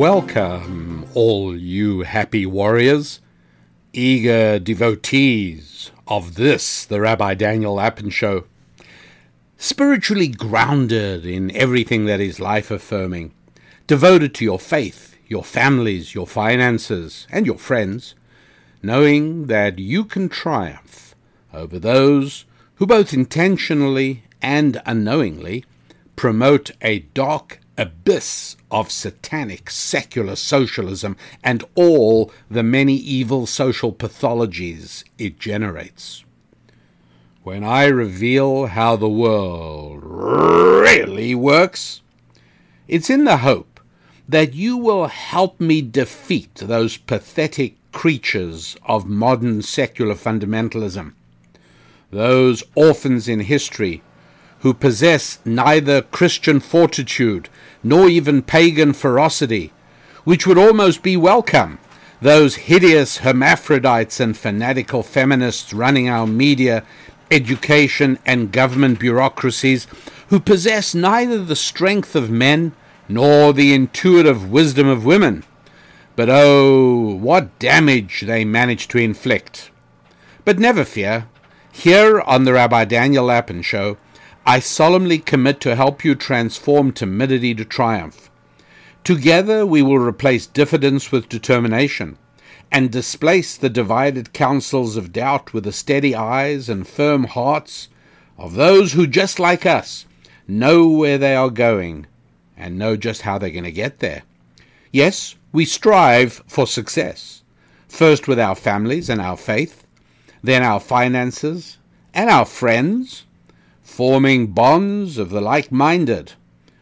Welcome, all you happy warriors, eager devotees of this, the Rabbi Daniel Lapin Show. Spiritually grounded in everything that is life affirming, devoted to your faith, your families, your finances, and your friends, knowing that you can triumph over those who both intentionally and unknowingly promote a dark abyss of satanic secular socialism and all the many evil social pathologies it generates. When I reveal how the world really works, it's in the hope that you will help me defeat those pathetic creatures of modern secular fundamentalism, those orphans in history who possess neither Christian fortitude nor even pagan ferocity, which would almost be welcome. Those hideous hermaphrodites and fanatical feminists running our media, education, and government bureaucracies who possess neither the strength of men nor the intuitive wisdom of women. But oh, what damage they manage to inflict. But never fear. Here on the Rabbi Daniel Lapin Show, I solemnly commit to help you transform timidity to triumph. Together we will replace diffidence with determination, and displace the divided counsels of doubt with the steady eyes and firm hearts of those who, just like us, know where they are going and know just how they're going to get there. Yes, we strive for success, first with our families and our faith, then our finances and our friends forming bonds of the like minded,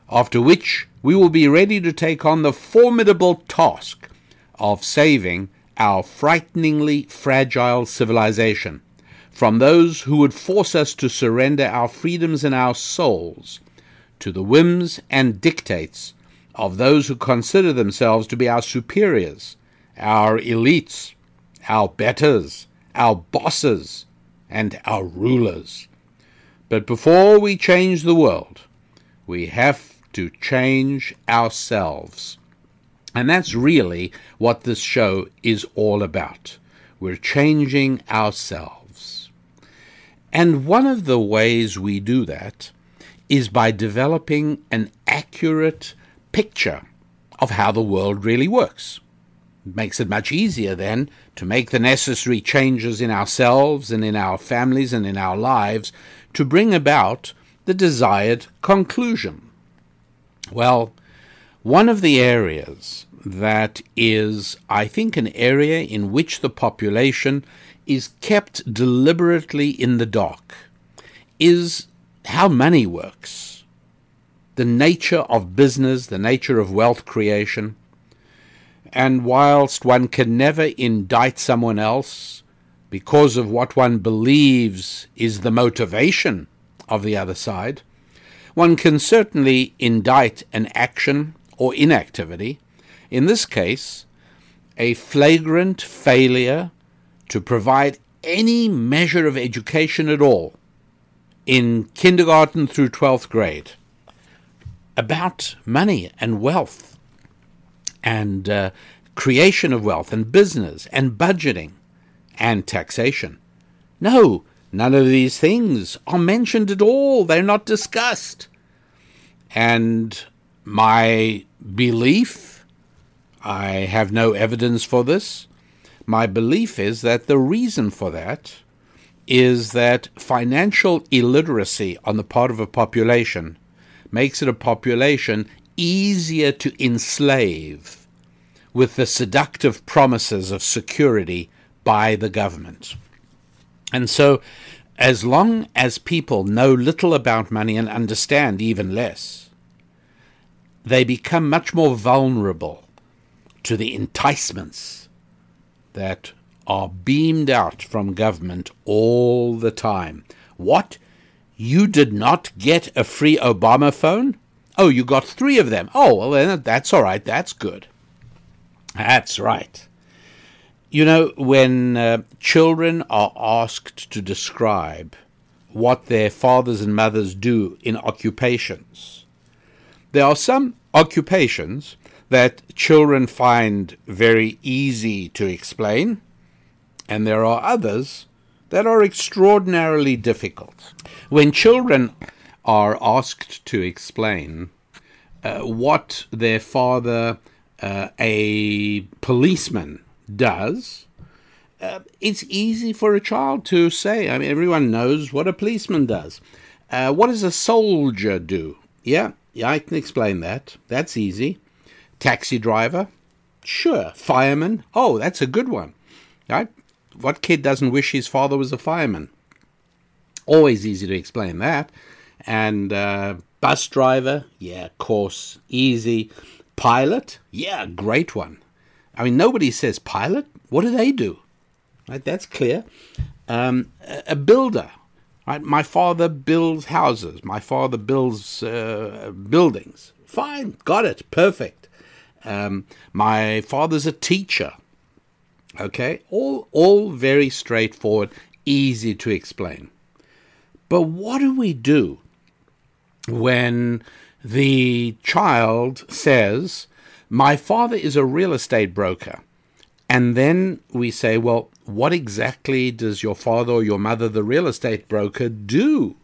after which we will be ready to take on the formidable task of saving our frighteningly fragile civilization from those who would force us to surrender our freedoms and our souls to the whims and dictates of those who consider themselves to be our superiors, our elites, our betters, our bosses, and our rulers. But before we change the world, we have to change ourselves. And that's really what this show is all about. We're changing ourselves. And one of the ways we do that is by developing an accurate picture of how the world really works. It makes it much easier then to make the necessary changes in ourselves and in our families and in our lives to bring about the desired conclusion? Well, one of the areas that is, I think, an area in which the population is kept deliberately in the dark is how money works, the nature of business, the nature of wealth creation. And whilst one can never indict someone else because of what one believes is the motivation of the other side, one can certainly indict an action or inactivity. In this case, a flagrant failure to provide any measure of education at all in kindergarten through 12th grade about money and wealth and uh, creation of wealth and business and budgeting and taxation. No, none of these things are mentioned at all. They're not discussed. And my belief, I have no evidence for this, my belief is that the reason for that is that financial illiteracy on the part of a population makes it a population easier to enslave with the seductive promises of security by the government. And so, as long as people know little about money and understand even less, they become much more vulnerable to the enticements that are beamed out from government all the time. What? You did not get a free Obama phone? Oh, you got three of them. Oh, well, then that's all right. That's good. That's right. You know, when uh, children are asked to describe what their fathers and mothers do in occupations, there are some occupations that children find very easy to explain, and there are others that are extraordinarily difficult. When children are asked to explain uh, what their father, uh, a policeman, does, uh, it's easy for a child to say. I mean, everyone knows what a policeman does. Uh, what does a soldier do? Yeah, yeah, I can explain that. That's easy. Taxi driver? Sure. Fireman? Oh, that's a good one. Right? What kid doesn't wish his father was a fireman? Always easy to explain that. And uh, bus driver? Yeah, of course. Easy. Pilot? Yeah, great one. I mean, nobody says pilot. What do they do? Right, that's clear. Um, a builder. Right? My father builds houses. My father builds uh, buildings. Fine, got it, perfect. Um, my father's a teacher. Okay, all all very straightforward, easy to explain. But what do we do when the child says, "My father is a real estate broker," and then we say, "Well, what exactly does your father or your mother, the real estate broker, do?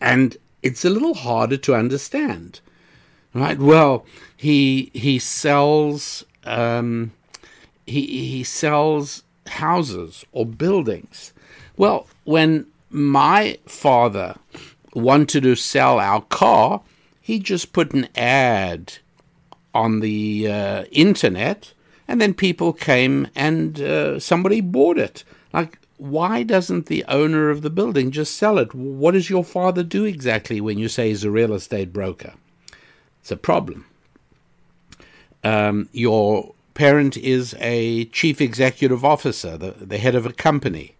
And it's a little harder to understand, right? Well, he he sells um, he he sells houses or buildings. Well, when my father wanted to sell our car, he just put an ad on the uh, internet and then people came and uh, somebody bought it. Like, why doesn't the owner of the building just sell it? What does your father do exactly when you say he's a real estate broker? It's a problem. Um, your parent is a chief executive officer, the, the head of a company.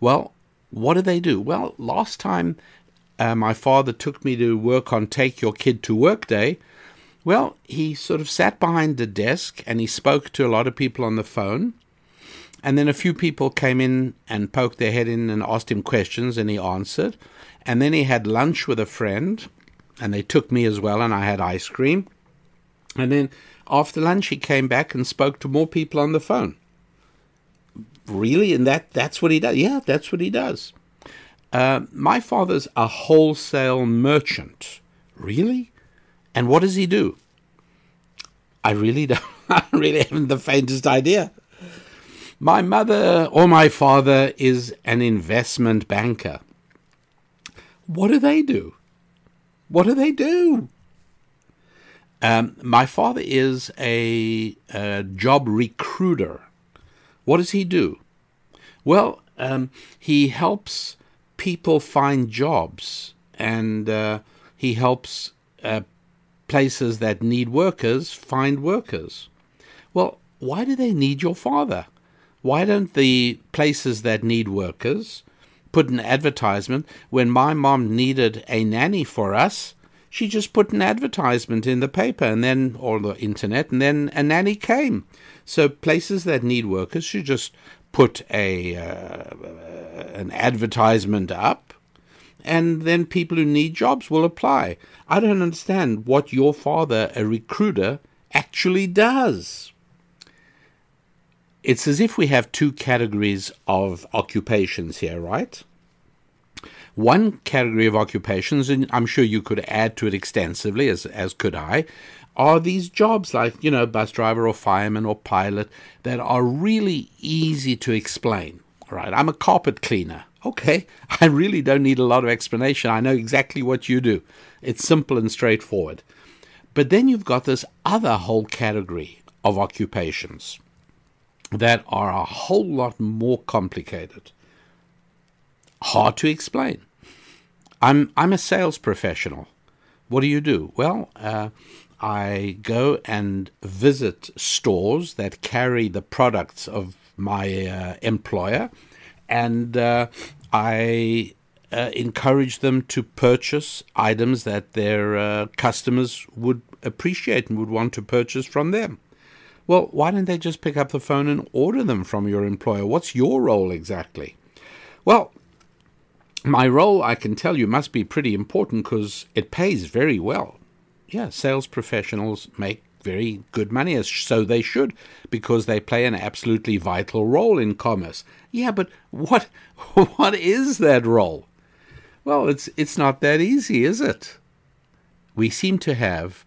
Well, what do they do? Well, last time uh, my father took me to work on Take Your Kid to Work Day, well, he sort of sat behind the desk and he spoke to a lot of people on the phone. And then a few people came in and poked their head in and asked him questions, and he answered. And then he had lunch with a friend, and they took me as well, and I had ice cream. And then after lunch, he came back and spoke to more people on the phone. Really? And that, that's what he does? Yeah, that's what he does. Uh, my father's a wholesale merchant. Really? And what does he do? I really don't. I really haven't the faintest idea. My mother or my father is an investment banker. What do they do? What do they do? Um, my father is a, a, job recruiter. What does he do? Well, um, he helps people find jobs and uh, he helps uh, places that need workers find workers. Well, why do they need your father? Why don't the places that need workers put an advertisement? When my mom needed a nanny for us, she just put an advertisement in the paper and then or the internet and then a nanny came. So places that need workers should just put a uh, an advertisement up and then people who need jobs will apply. I don't understand what your father, a recruiter, actually does. It's as if we have two categories of occupations here, right? One category of occupations, and I'm sure you could add to it extensively, as, as could I, are these jobs like, you know, bus driver or fireman or pilot that are really easy to explain. Right? I'm a carpet cleaner. Okay, I really don't need a lot of explanation. I know exactly what you do. It's simple and straightforward. But then you've got this other whole category of occupations that are a whole lot more complicated, hard to explain. I'm I'm a sales professional. What do you do? Well, uh, I go and visit stores that carry the products of my uh, employer and uh, I uh, encourage them to purchase items that their uh, customers would appreciate and would want to purchase from them. Well, why don't they just pick up the phone and order them from your employer? What's your role exactly? Well, my role, I can tell you, must be pretty important because it pays very well. Yeah, sales professionals make very good money, so they should, because they play an absolutely vital role in commerce. Yeah, but what what is that role? Well, it's it's not that easy, is it? We seem to have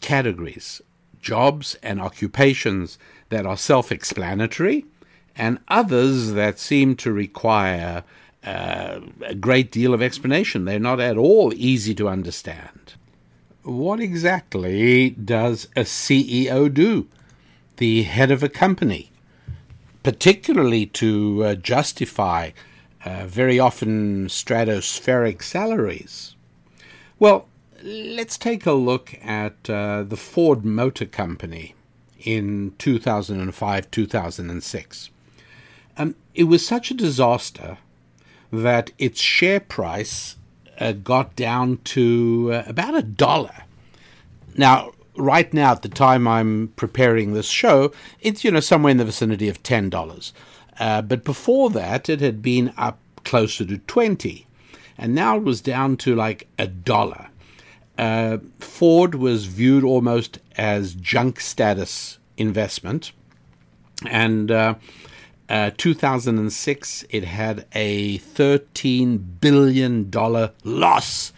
categories, jobs and occupations that are self-explanatory, and others that seem to require uh, a great deal of explanation. They're not at all easy to understand. What exactly does a CEO do? The head of a company, particularly to uh, justify uh, very often stratospheric salaries. Well, let's take a look at uh, the Ford Motor Company in 2005 2006. Um, it was such a disaster that its share price uh, got down to uh, about a dollar. Now, right now, at the time I'm preparing this show, it's you know somewhere in the vicinity of ten dollars. Uh, but before that, it had been up closer to twenty, and now it was down to like a dollar. Uh, Ford was viewed almost as junk status investment, and uh, uh, 2006, it had a $13 billion loss.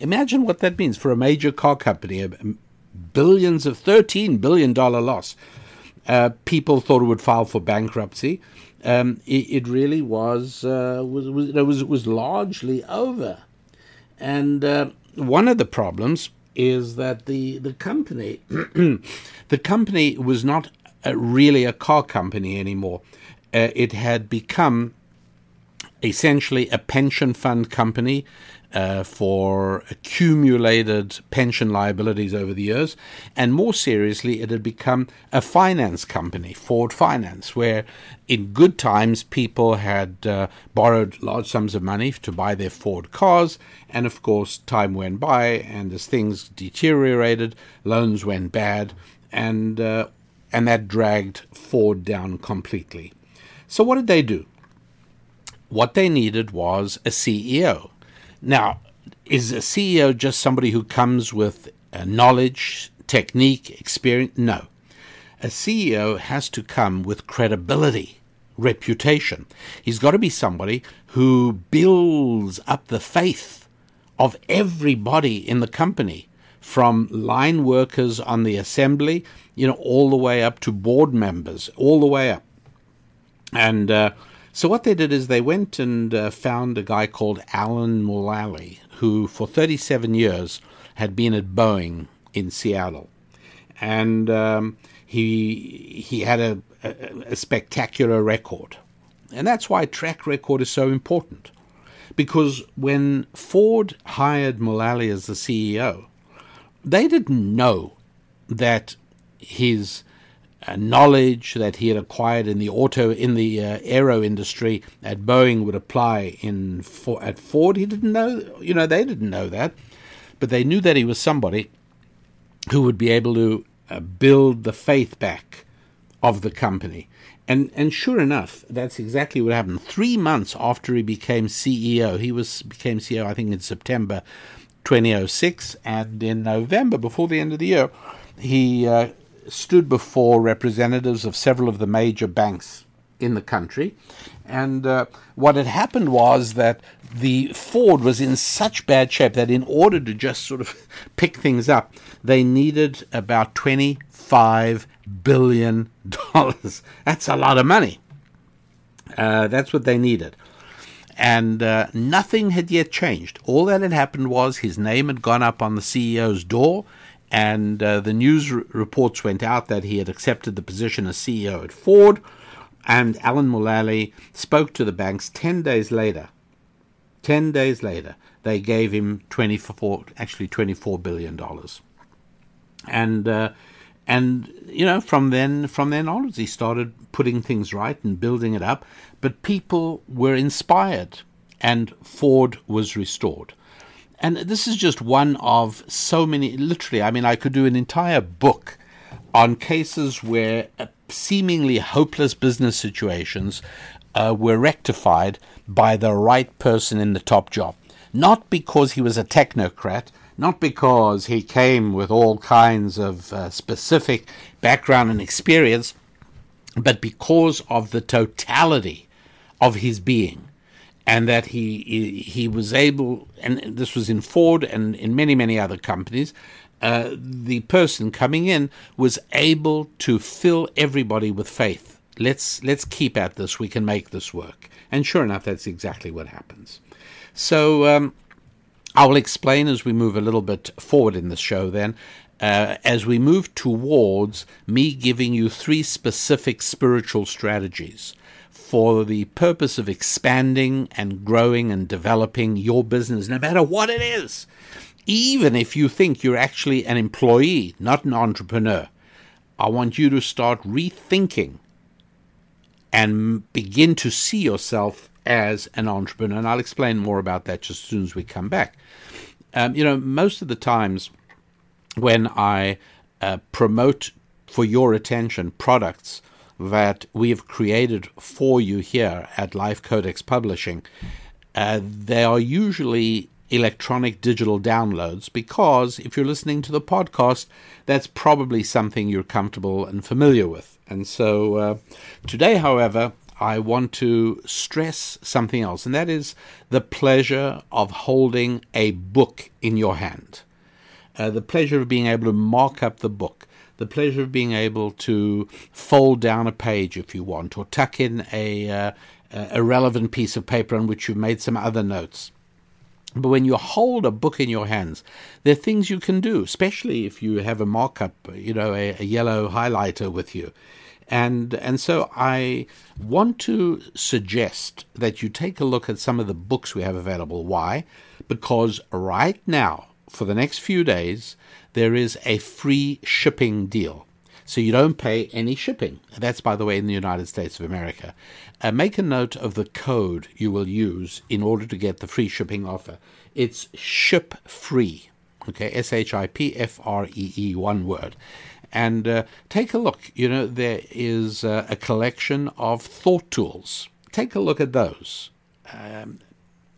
Imagine what that means for a major car company, billions of $13 billion loss. Uh, people thought it would file for bankruptcy. Um, it, it, really was, uh, was, was, it was, was largely over. And uh, one of the problems is that the, the company, the company was not really a car company anymore uh, it had become essentially a pension fund company uh, for accumulated pension liabilities over the years. And more seriously, it had become a finance company, Ford Finance, where in good times people had uh, borrowed large sums of money to buy their Ford cars. And of course, time went by, and as things deteriorated, loans went bad, and, uh, and that dragged Ford down completely. So, what did they do? What they needed was a CEO. Now, is a CEO just somebody who comes with uh, knowledge, technique, experience? No. A CEO has to come with credibility, reputation. He's got to be somebody who builds up the faith of everybody in the company, from line workers on the assembly, you know, all the way up to board members, all the way up. And uh, so what they did is they went and uh, found a guy called Alan Mulally, who for 37 years had been at Boeing in Seattle. And um, he, he had a, a, a spectacular record. And that's why track record is so important. Because when Ford hired Mulally as the CEO, they didn't know that his uh, knowledge that he had acquired in the auto in the uh, aero industry at Boeing would apply in for, at Ford. He didn't know, you know, they didn't know that, but they knew that he was somebody who would be able to uh, build the faith back of the company. And and sure enough, that's exactly what happened. Three months after he became CEO, he was became CEO, I think, in September 2006, and in November, before the end of the year, he uh, stood before representatives of several of the major banks in the country. And uh, what had happened was that the Ford was in such bad shape that in order to just sort of pick things up, they needed about $25 billion. That's a lot of money. Uh, that's what they needed. And uh, nothing had yet changed. All that had happened was his name had gone up on the CEO's door and uh, the news r- reports went out that he had accepted the position as CEO at Ford. And Alan Mulally spoke to the banks 10 days later. 10 days later, they gave him 24, actually $24 billion. And, uh, and, you know, from then, from then onwards, he started putting things right and building it up. But people were inspired, and Ford was restored. And this is just one of so many, literally, I mean, I could do an entire book on cases where seemingly hopeless business situations uh, were rectified by the right person in the top job. Not because he was a technocrat, not because he came with all kinds of uh, specific background and experience, but because of the totality of his being. And that he he was able, and this was in Ford and in many many other companies, uh, the person coming in was able to fill everybody with faith. Let's let's keep at this. We can make this work. And sure enough, that's exactly what happens. So um, I will explain as we move a little bit forward in the show. Then, uh, as we move towards me giving you three specific spiritual strategies for the purpose of expanding and growing and developing your business, no matter what it is even if you think you're actually an employee, not an entrepreneur, I want you to start rethinking and begin to see yourself as an entrepreneur. And I'll explain more about that just as soon as we come back. Um, you know, most of the times when I uh, promote for your attention products that we have created for you here at Life Codex Publishing, uh, they are usually electronic digital downloads because if you're listening to the podcast, that's probably something you're comfortable and familiar with. And so uh, today, however, I want to stress something else, and that is the pleasure of holding a book in your hand. Uh, the pleasure of being able to mark up the book, the pleasure of being able to fold down a page if you want, or tuck in a, uh, a relevant piece of paper on which you've made some other notes. But when you hold a book in your hands, there are things you can do, especially if you have a markup, you know, a, a, yellow highlighter with you. And and so I want to suggest that you take a look at some of the books we have available. Why? Because right now, for the next few days, there is a free shipping deal. So you don't pay any shipping. That's, by the way, in the United States of America. Uh, make a note of the code you will use in order to get the free shipping offer. It's ship free. Okay, S H I P F R E E, one word. And uh, take a look. You know, there is uh, a collection of thought tools. Take a look at those. Um,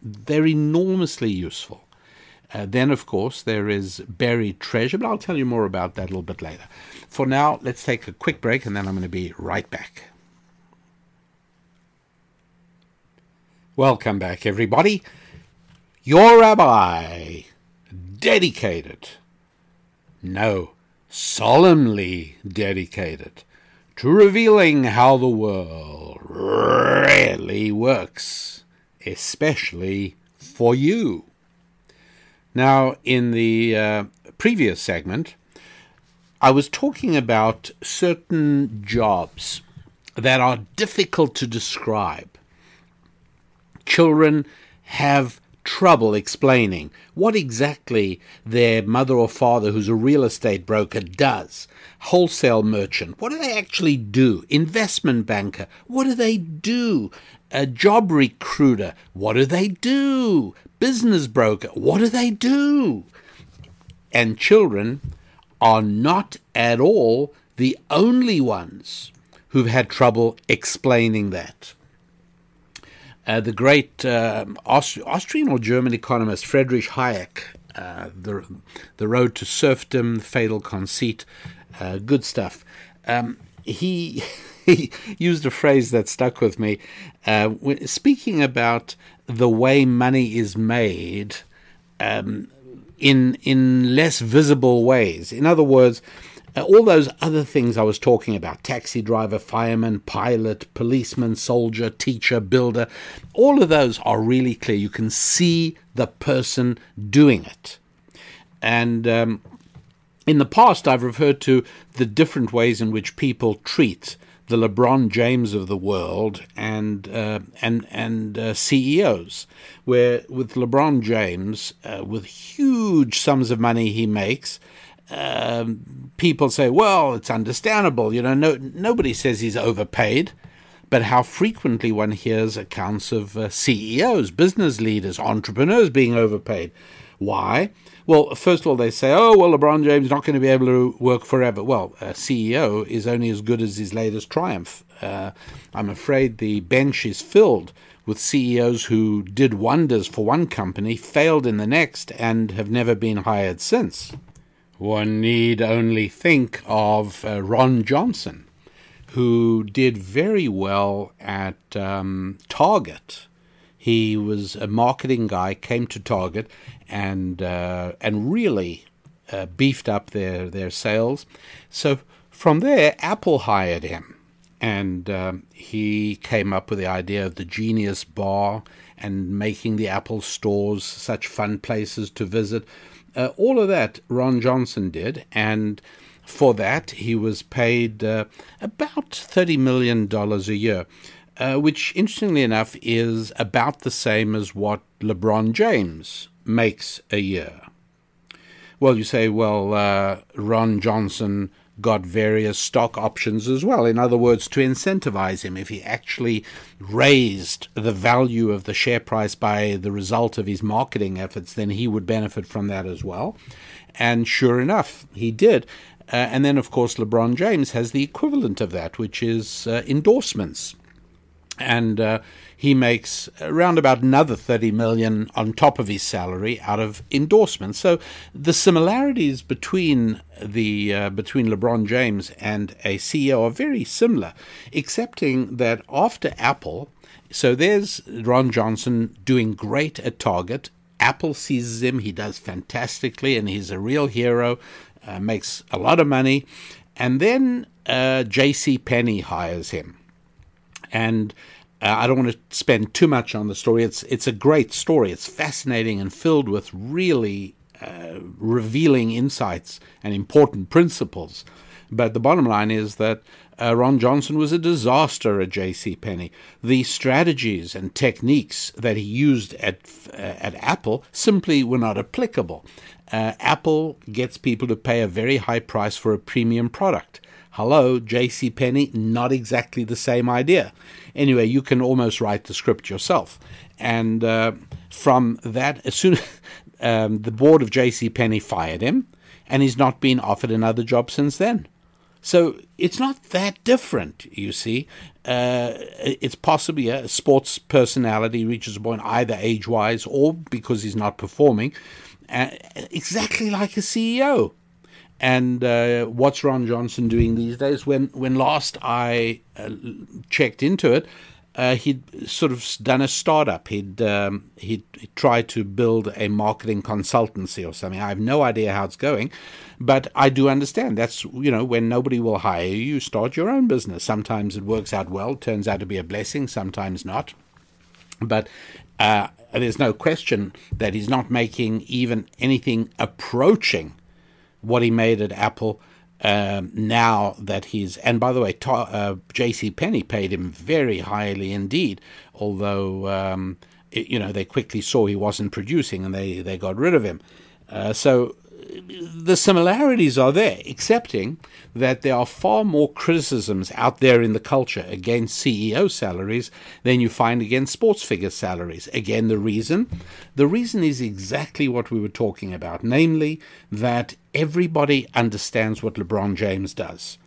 they're enormously useful. Uh, then, of course, there is buried treasure, but I'll tell you more about that a little bit later. For now, let's take a quick break and then I'm going to be right back. Welcome back, everybody. Your rabbi, dedicated, no, solemnly dedicated to revealing how the world really works, especially for you. Now, in the uh, previous segment, I was talking about certain jobs that are difficult to describe. Children have trouble explaining what exactly their mother or father, who's a real estate broker, does. Wholesale merchant, what do they actually do? Investment banker, what do they do? A job recruiter, what do they do? Business broker, what do they do? And children are not at all the only ones who've had trouble explaining that. Uh, the great uh, Aust- Austrian or German economist Friedrich Hayek, uh, the, the Road to Serfdom, Fatal Conceit, uh, good stuff. Um, he, he used a phrase that stuck with me. Uh, when, speaking about the way money is made, um, in in less visible ways. In other words, uh, all those other things I was talking about taxi driver, fireman, pilot, policeman, soldier, teacher, builder all of those are really clear. You can see the person doing it. And um, in the past, I've referred to the different ways in which people treat the LeBron James of the world and uh, and and uh, CEOs, where with LeBron James, uh, with huge sums of money he makes, um, people say, "Well, it's understandable." You know, no nobody says he's overpaid. But how frequently one hears accounts of uh, CEOs, business leaders, entrepreneurs being overpaid. Why? Well, first of all, they say, oh, well, LeBron James is not going to be able to work forever. Well, a CEO is only as good as his latest triumph. Uh, I'm afraid the bench is filled with CEOs who did wonders for one company, failed in the next, and have never been hired since. One need only think of uh, Ron Johnson, who did very well at um, Target. He was a marketing guy, came to Target, and uh, and really uh, beefed up their their sales. So from there, Apple hired him, and um, he came up with the idea of the Genius Bar and making the Apple stores such fun places to visit. Uh, all of that Ron Johnson did, and for that he was paid uh, about $30 million a year, uh, which, interestingly enough, is about the same as what LeBron James makes a year. Well, you say, well, uh, Ron Johnson got various stock options as well. In other words, to incentivize him, if he actually raised the value of the share price by the result of his marketing efforts, then he would benefit from that as well. And sure enough, he did. Uh, and then, of course, LeBron James has the equivalent of that, which is uh, endorsements. And uh, he makes around about another 30 million on top of his salary out of endorsements. So the similarities between the uh, between LeBron James and a CEO are very similar, excepting that after Apple, so there's Ron Johnson doing great at Target. Apple seizes him, he does fantastically, and he's a real hero, uh, makes a lot of money. And then uh, J.C. Penney hires him. And uh, I don't want to spend too much on the story. It's it's a great story. It's fascinating and filled with really uh, revealing insights and important principles. But the bottom line is that uh, Ron Johnson was a disaster at J.C. Penney. The strategies and techniques that he used at uh, at Apple simply were not applicable. Uh, Apple gets people to pay a very high price for a premium product. Hello, J.C. Penney, not exactly the same idea. Anyway, you can almost write the script yourself. And uh, from that, as soon um, the board of J.C. Penney fired him, and he's not been offered another job since then. So it's not that different, you see. Uh, it's possibly a sports personality reaches a point either age wise or because he's not performing, uh, exactly like a CEO. And uh, what's Ron Johnson doing these days? When when last I uh, checked into it, uh, he'd sort of done a startup. He'd, um, he'd tried to build a marketing consultancy or something. I have no idea how it's going, but I do understand that's you know when nobody will hire you, you start your own business. Sometimes it works out well, turns out to be a blessing. Sometimes not, but. Uh, there's no question that he's not making even anything approaching what he made at Apple. Um, now that he's and by the way, uh, J.C. Penney paid him very highly indeed. Although um, you know they quickly saw he wasn't producing and they they got rid of him. Uh, so the similarities are there, excepting that there are far more criticisms out there in the culture against CEO salaries than you find against sports figure salaries. Again, the reason? The reason is exactly what we were talking about, namely that everybody understands what LeBron James does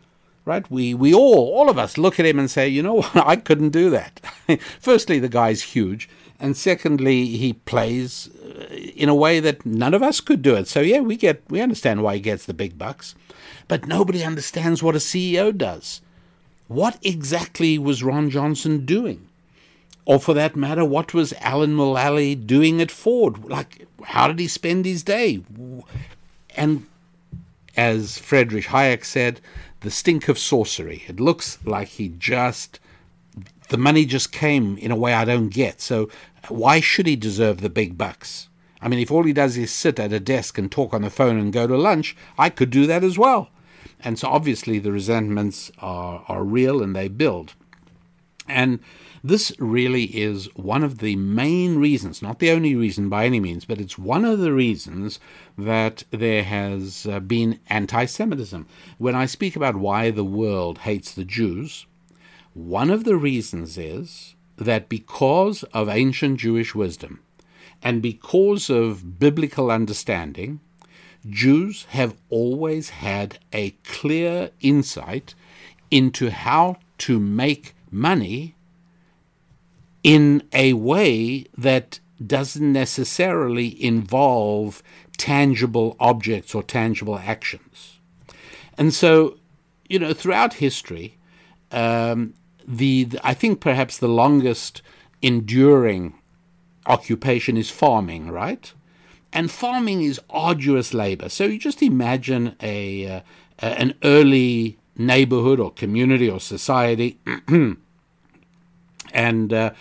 right? We we all all of us look at him and say, you know what, I couldn't do that. Firstly, the guy's huge, and secondly, he plays uh, in a way that none of us could do it. So yeah, we get we understand why he gets the big bucks, but nobody understands what a CEO does. What exactly was Ron Johnson doing? Or for that matter, what was Alan Mulally doing at Ford? Like, how did he spend his day? And as Friedrich Hayek said, the stink of sorcery. It looks like he just the money just came in a way I don't get. So why should he deserve the big bucks? I mean, if all he does is sit at a desk and talk on the phone and go to lunch, I could do that as well. And so obviously the resentments are, are real and they build. And this really is one of the main reasons, not the only reason by any means, but it's one of the reasons that there has uh, been anti Semitism. When I speak about why the world hates the Jews, one of the reasons is that because of ancient Jewish wisdom and because of biblical understanding, Jews have always had a clear insight into how to make money in a way that doesn't necessarily involve tangible objects or tangible actions. And so, you know, throughout history, um, the, the I think perhaps the longest enduring occupation is farming, right? And farming is arduous labor. So you just imagine a uh, an early neighborhood or community or society, and uh,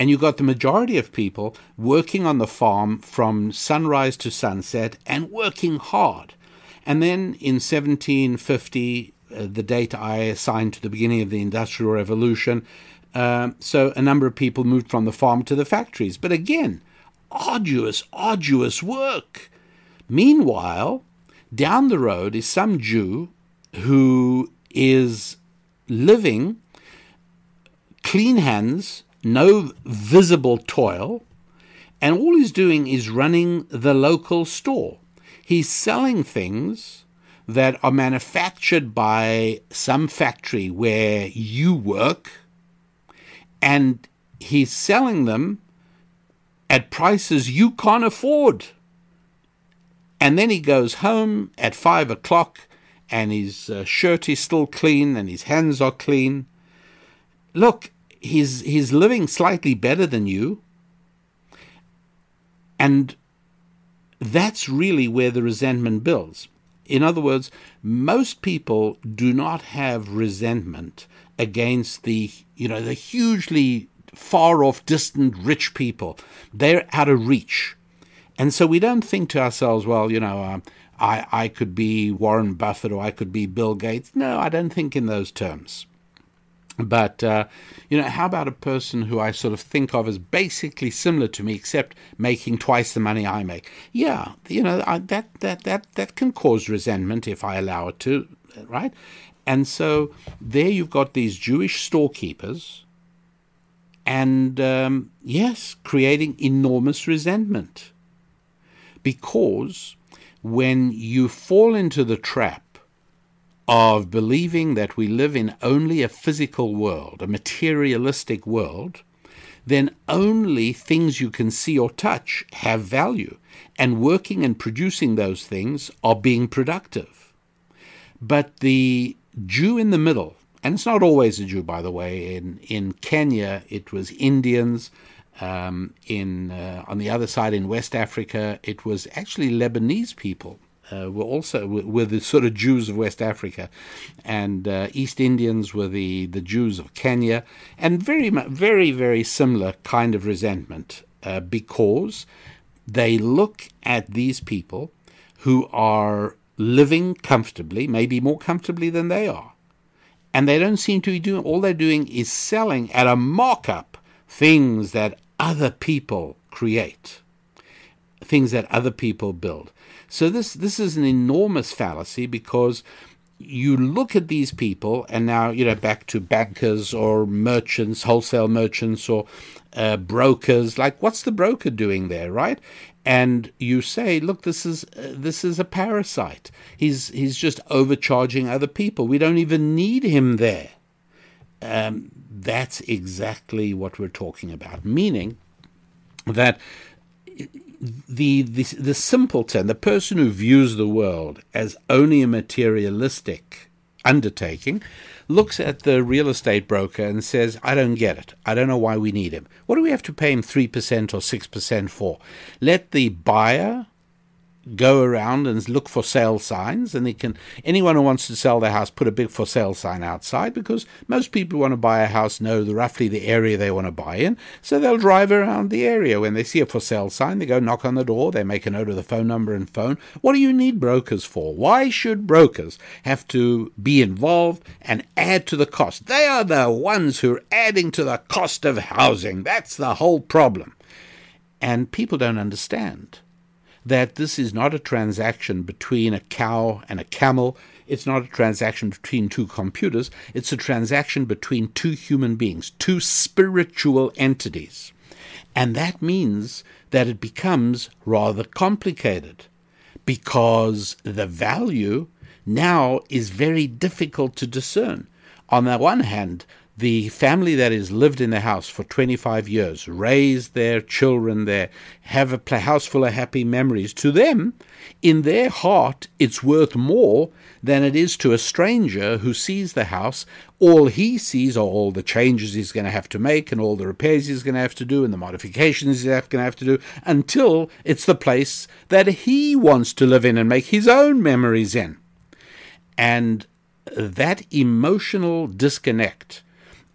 and you got the majority of people working on the farm from sunrise to sunset and working hard. And then in 1750, uh, the date I assigned to the beginning of the Industrial Revolution, uh, so a number of people moved from the farm to the factories. But again, arduous, arduous work. Meanwhile, down the road is some Jew who is living clean hands no visible toil, and all he's doing is running the local store. He's selling things that are manufactured by some factory where you work, and he's selling them at prices you can't afford. And then he goes home at five o'clock, and his uh, shirt is still clean, and his hands are clean. Look, he's he's living slightly better than you and that's really where the resentment builds in other words most people do not have resentment against the you know the hugely far off distant rich people they're out of reach and so we don't think to ourselves well you know uh, I, I could be Warren Buffett or I could be Bill Gates. No, I don't think in those terms. But, uh, you know, how about a person who I sort of think of as basically similar to me, except making twice the money I make? Yeah, you know, I, that, that, that, that can cause resentment if I allow it to, right? And so there you've got these Jewish storekeepers, and um, yes, creating enormous resentment. Because when you fall into the trap of believing that we live in only a physical world, a materialistic world, then only things you can see or touch have value, and working and producing those things are being productive. But the Jew in the middle, and it's not always a Jew, by the way. In in Kenya, it was Indians. Um, in uh, on the other side in West Africa, it was actually Lebanese people uh, were also were the sort of Jews of West Africa, and uh, East Indians were the, the Jews of Kenya, and very very very similar kind of resentment uh, because they look at these people who are living comfortably, maybe more comfortably than they are, and they don't seem to be doing. All they're doing is selling at a markup things that other people create, things that other people build. So this this is an enormous fallacy because you look at these people, and now you know back to bankers or merchants, wholesale merchants or uh, brokers. Like, what's the broker doing there, right? And you say, look, this is uh, this is a parasite. He's he's just overcharging other people. We don't even need him there. Um, that's exactly what we're talking about. Meaning that the, the the simpleton, the person who views the world as only a materialistic undertaking, looks at the real estate broker and says, I don't get it. I don't know why we need him. What do we have to pay him 3% or 6% for? Let the buyer go around and look for sale signs and they can anyone who wants to sell their house put a big for sale sign outside because most people who want to buy a house know the, roughly the area they want to buy in. So they'll drive around the area. When they see a for sale sign they go knock on the door they make a note of the phone number and phone. What do you need brokers for? Why should brokers have to be involved and add to the cost? They are the ones who are adding to the cost of housing. That's the whole problem. And people don't understand that this is not a transaction between a cow and a camel. It's not a transaction between two computers. It's a transaction between two human beings, two spiritual entities. And that means that it becomes rather complicated because the value now is very difficult to discern. On the one hand, the family that has lived in the house for 25 years, raised their children there, have a house full of happy memories, to them, in their heart, it's worth more than it is to a stranger who sees the house. All he sees are all the changes he's going to have to make and all the repairs he's going to have to do and the modifications he's going to have to do until it's the place that he wants to live in and make his own memories in. And that emotional disconnect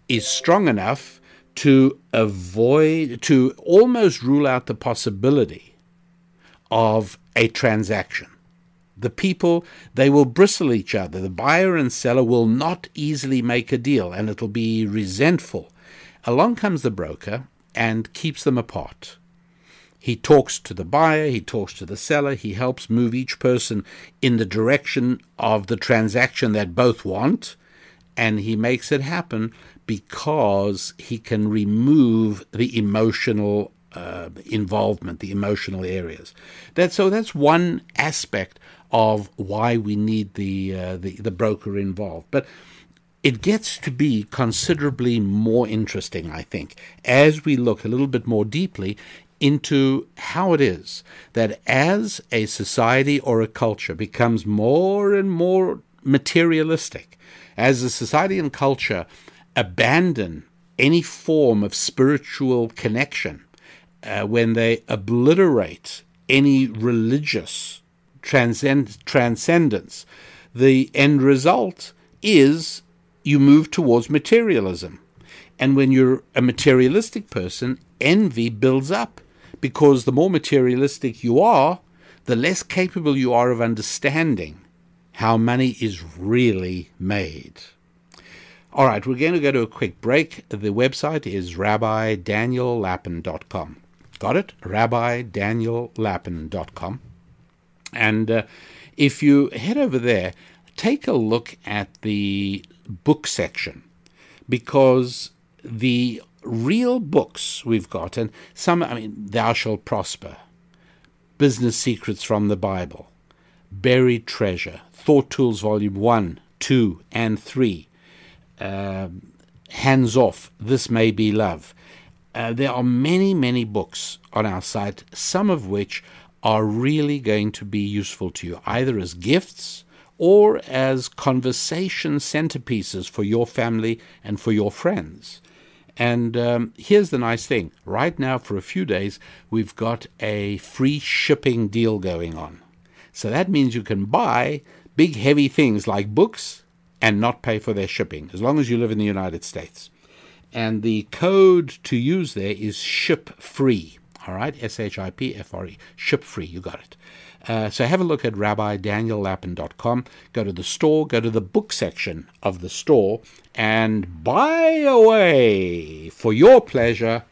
is strong enough to avoid, to almost rule out the possibility of a transaction. The people, they will bristle each other. The buyer and seller will not easily make a deal, and it'll be resentful. Along comes the broker and keeps them apart. He talks to the buyer, he talks to the seller, he helps move each person in the direction of the transaction that both want, and he makes it happen because he can remove the emotional uh, involvement, the emotional areas. That so that's one aspect of why we need the, uh, the the broker involved, but. It gets to be considerably more interesting, I think, as we look a little bit more deeply into how it is that as a society or a culture becomes more and more materialistic, as a society and culture abandon any form of spiritual connection, uh, when they obliterate any religious transcend- transcendence, the end result is you move towards materialism. And when you're a materialistic person, envy builds up because the more materialistic you are, the less capable you are of understanding how money is really made. All right, we're going to go to a quick break. The website is rabbidaniellapin.com. Got it? rabbidaniellapin.com. And uh, if you head over there, take a look at the book section because the real books we've got, and some, I mean, Thou Shalt Prosper, Business Secrets from the Bible, Buried Treasure, Thought Tools Volume 1, 2, and 3, um, Hands Off, This May Be Love. Uh, there are many, many books on our site, some of which are really going to be useful to you, either as gifts or as conversation centerpieces for your family and for your friends. And um, here's the nice thing right now, for a few days, we've got a free shipping deal going on. So that means you can buy big, heavy things like books and not pay for their shipping, as long as you live in the United States. And the code to use there is ship free. All right, S H I P F R E, ship free. You got it. Uh, so have a look at rabbidaniellapin.com. Go to the store, go to the book section of the store, and buy away for your pleasure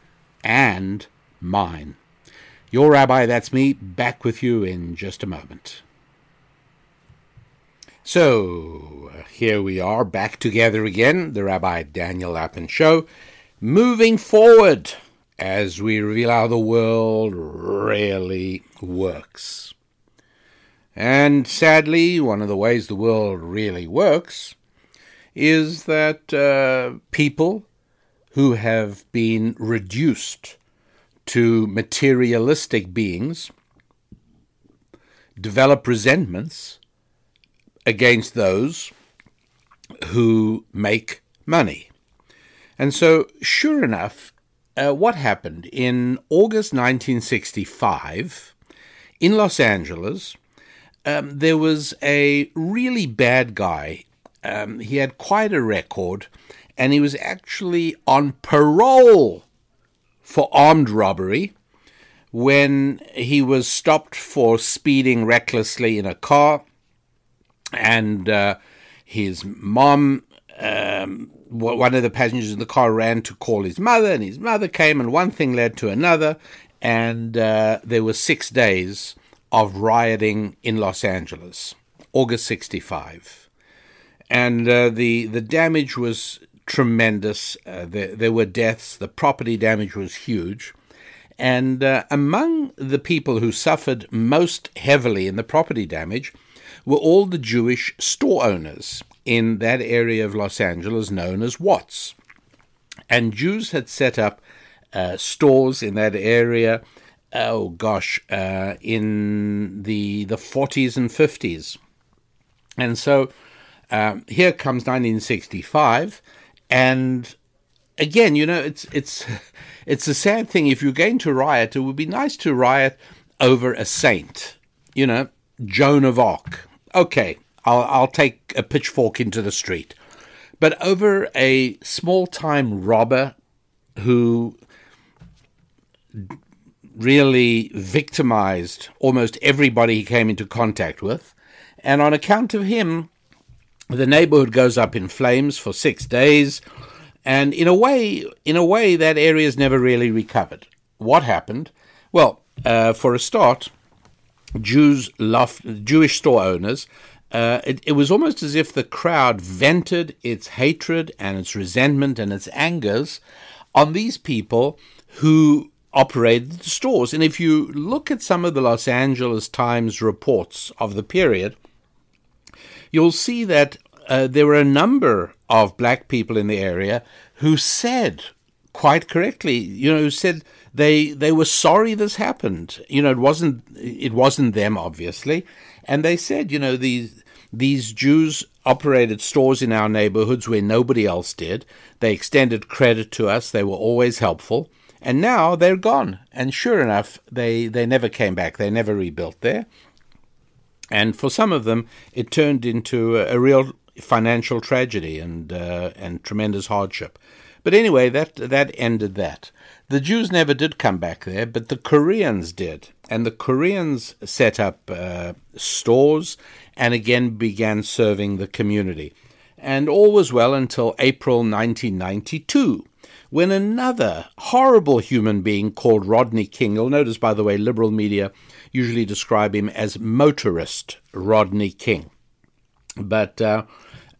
and mine. Your rabbi, that's me, back with you in just a moment. So, here we are back together again, the Rabbi Daniel Lapin Show, moving forward as we reveal how the world really works. And sadly, one of the ways the world really works is that uh, people who have been reduced to materialistic beings develop resentments against those who make money. And so, sure enough, uh, what happened in August 1965 in Los Angeles? Um, there was a really bad guy. Um, he had quite a record, and he was actually on parole for armed robbery when he was stopped for speeding recklessly in a car and uh, his mom, um, one of the passengers in the car ran to call his mother, and his mother came, and one thing led to another, and uh, there were six days of rioting in Los Angeles, August '65, and uh, the the damage was tremendous. Uh, there, there were deaths. The property damage was huge. And uh, among the people who suffered most heavily in the property damage were all the Jewish store owners in that area of Los Angeles known as Watts. And Jews had set up uh, stores in that area. Oh gosh, uh, in the the 40s and 50s, and so um, here comes 1965, and again, you know, it's it's it's a sad thing. If you're going to riot, it would be nice to riot over a saint. You know, Joan of Arc. Okay, I'll I'll take a pitchfork into the street, but over a small-time robber who really victimized almost everybody he came into contact with, and on account of him, the neighborhood goes up in flames for six days, and in a way, in a way, that area is never really recovered. What happened? Well, uh, for a start, Jews loved Jewish store owners. Uh, it, it was almost as if the crowd vented its hatred and its resentment and its angers on these people who operated the stores. And if you look at some of the Los Angeles Times reports of the period, you'll see that uh, there were a number of black people in the area who said quite correctly, you know, who said they they were sorry this happened. You know, it wasn't it wasn't them obviously, and they said, you know, these these Jews operated stores in our neighborhoods where nobody else did. They extended credit to us. They were always helpful. And now they're gone. And sure enough, they, they never came back. They never rebuilt there. And for some of them, it turned into a, a real financial tragedy and uh, and tremendous hardship. But anyway, that that ended that. The Jews never did come back there, but the Koreans did, and the Koreans set up uh, stores and again began serving the community. And all was well until April 1992, when another horrible human being called Rodney King, you'll notice, by the way, liberal media usually describe him as motorist Rodney King. But uh,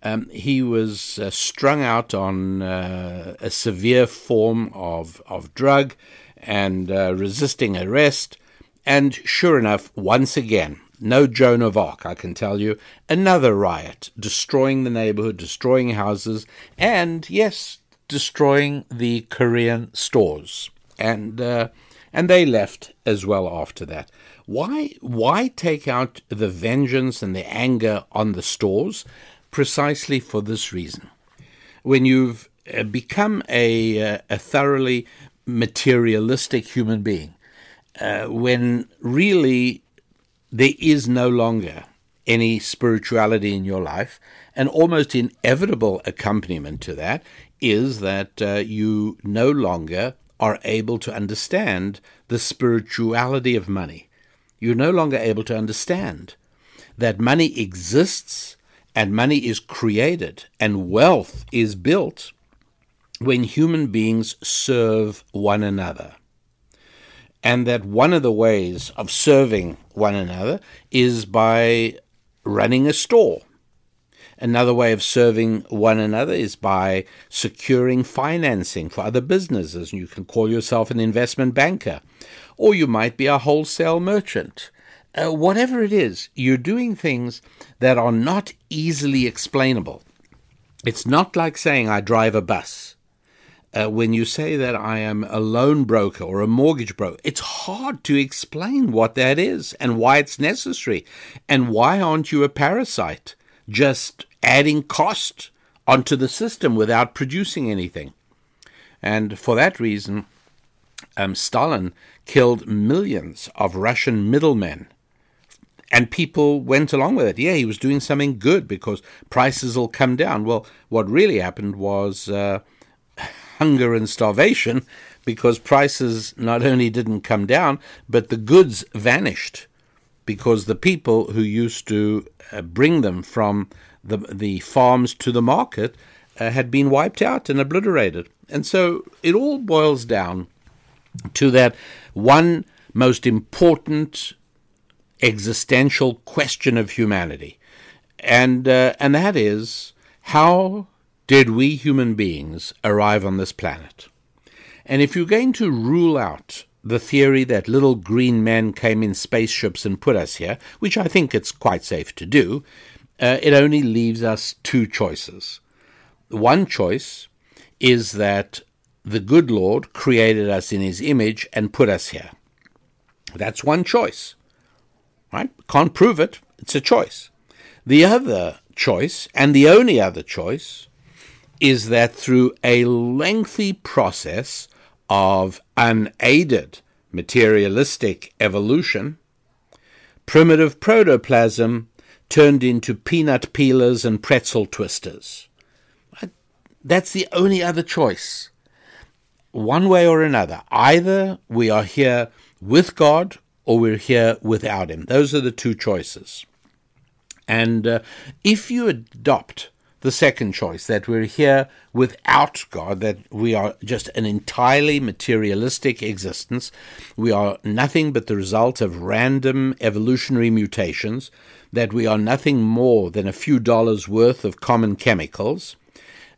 um, he was uh, strung out on uh, a severe form of, of drug and uh, resisting arrest. And sure enough, once again, no Joan of Arc, I can tell you, another riot, destroying the neighborhood, destroying houses, and yes, destroying the Korean stores. And uh, and they left as well after that. Why why take out the vengeance and the anger on the stores? Precisely for this reason. When you've uh, become a uh, a thoroughly materialistic human being, uh, when really there is no longer any spirituality in your life, an almost inevitable accompaniment to that is that uh, you no longer are able to understand the spirituality of money. You're no longer able to understand that money exists and money is created and wealth is built when human beings serve one another. And that one of the ways of serving one another is by running a store Another way of serving one another is by securing financing for other businesses. You can call yourself an investment banker, or you might be a wholesale merchant. Uh, whatever it is, you're doing things that are not easily explainable. It's not like saying, I drive a bus. Uh, when you say that I am a loan broker or a mortgage broker, it's hard to explain what that is and why it's necessary. And why aren't you a parasite? just adding cost onto the system without producing anything. And for that reason, um, Stalin killed millions of Russian middlemen. And people went along with it. Yeah, he was doing something good because prices will come down. Well, what really happened was uh, hunger and starvation because prices not only didn't come down, but the goods vanished because the people who used to uh, bring them from the the farms to the market uh, had been wiped out and obliterated. And so it all boils down to that one most important existential question of humanity, and uh, and that is how did we human beings arrive on this planet? And if you're going to rule out the theory that little green men came in spaceships and put us here, which I think it's quite safe to do, uh, it only leaves us two choices. One choice is that the good Lord created us in his image and put us here. That's one choice. Right? Can't prove it. It's a choice. The other choice, and the only other choice, is that through a lengthy process of unaided materialistic evolution, primitive protoplasm turned into peanut peelers and pretzel twisters. That's the only other choice. One way or another. Either we are here with God or we're here without Him. Those are the two choices. And uh, if you adopt the second choice, that we're here without God, that we are just an entirely materialistic existence, we are nothing but the result of random evolutionary mutations, that we are nothing more than a few dollars worth of common chemicals,